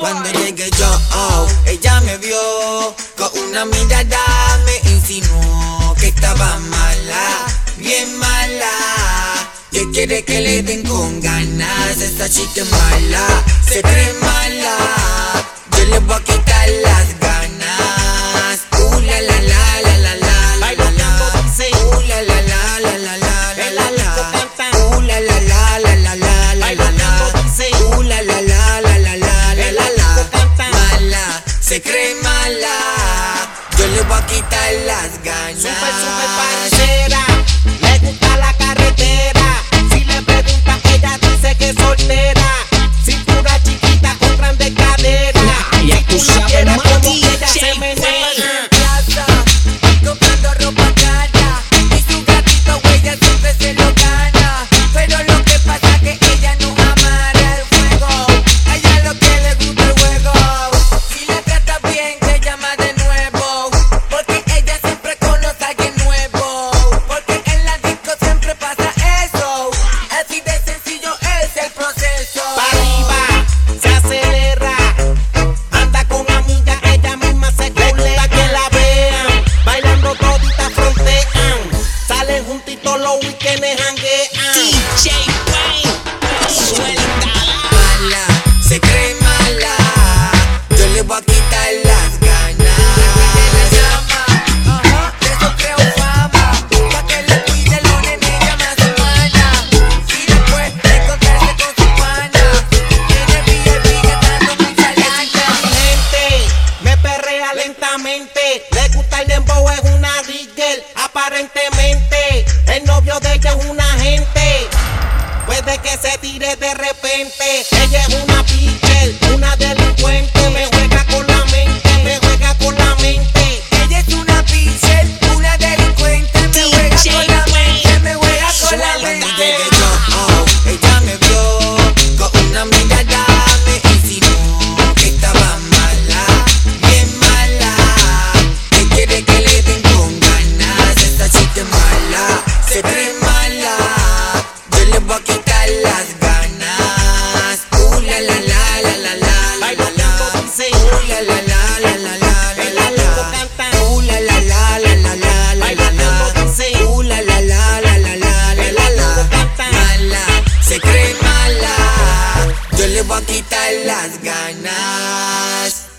Cuando llegué yo, oh, ella me vio con una mirada, me insinuó que estaba mala, bien mala. Que quiere que le den con ganas, esta chica mala. we can hang it out. DJ que se tire de repente. Ella es una pique, una delincuente. quitar las ganas.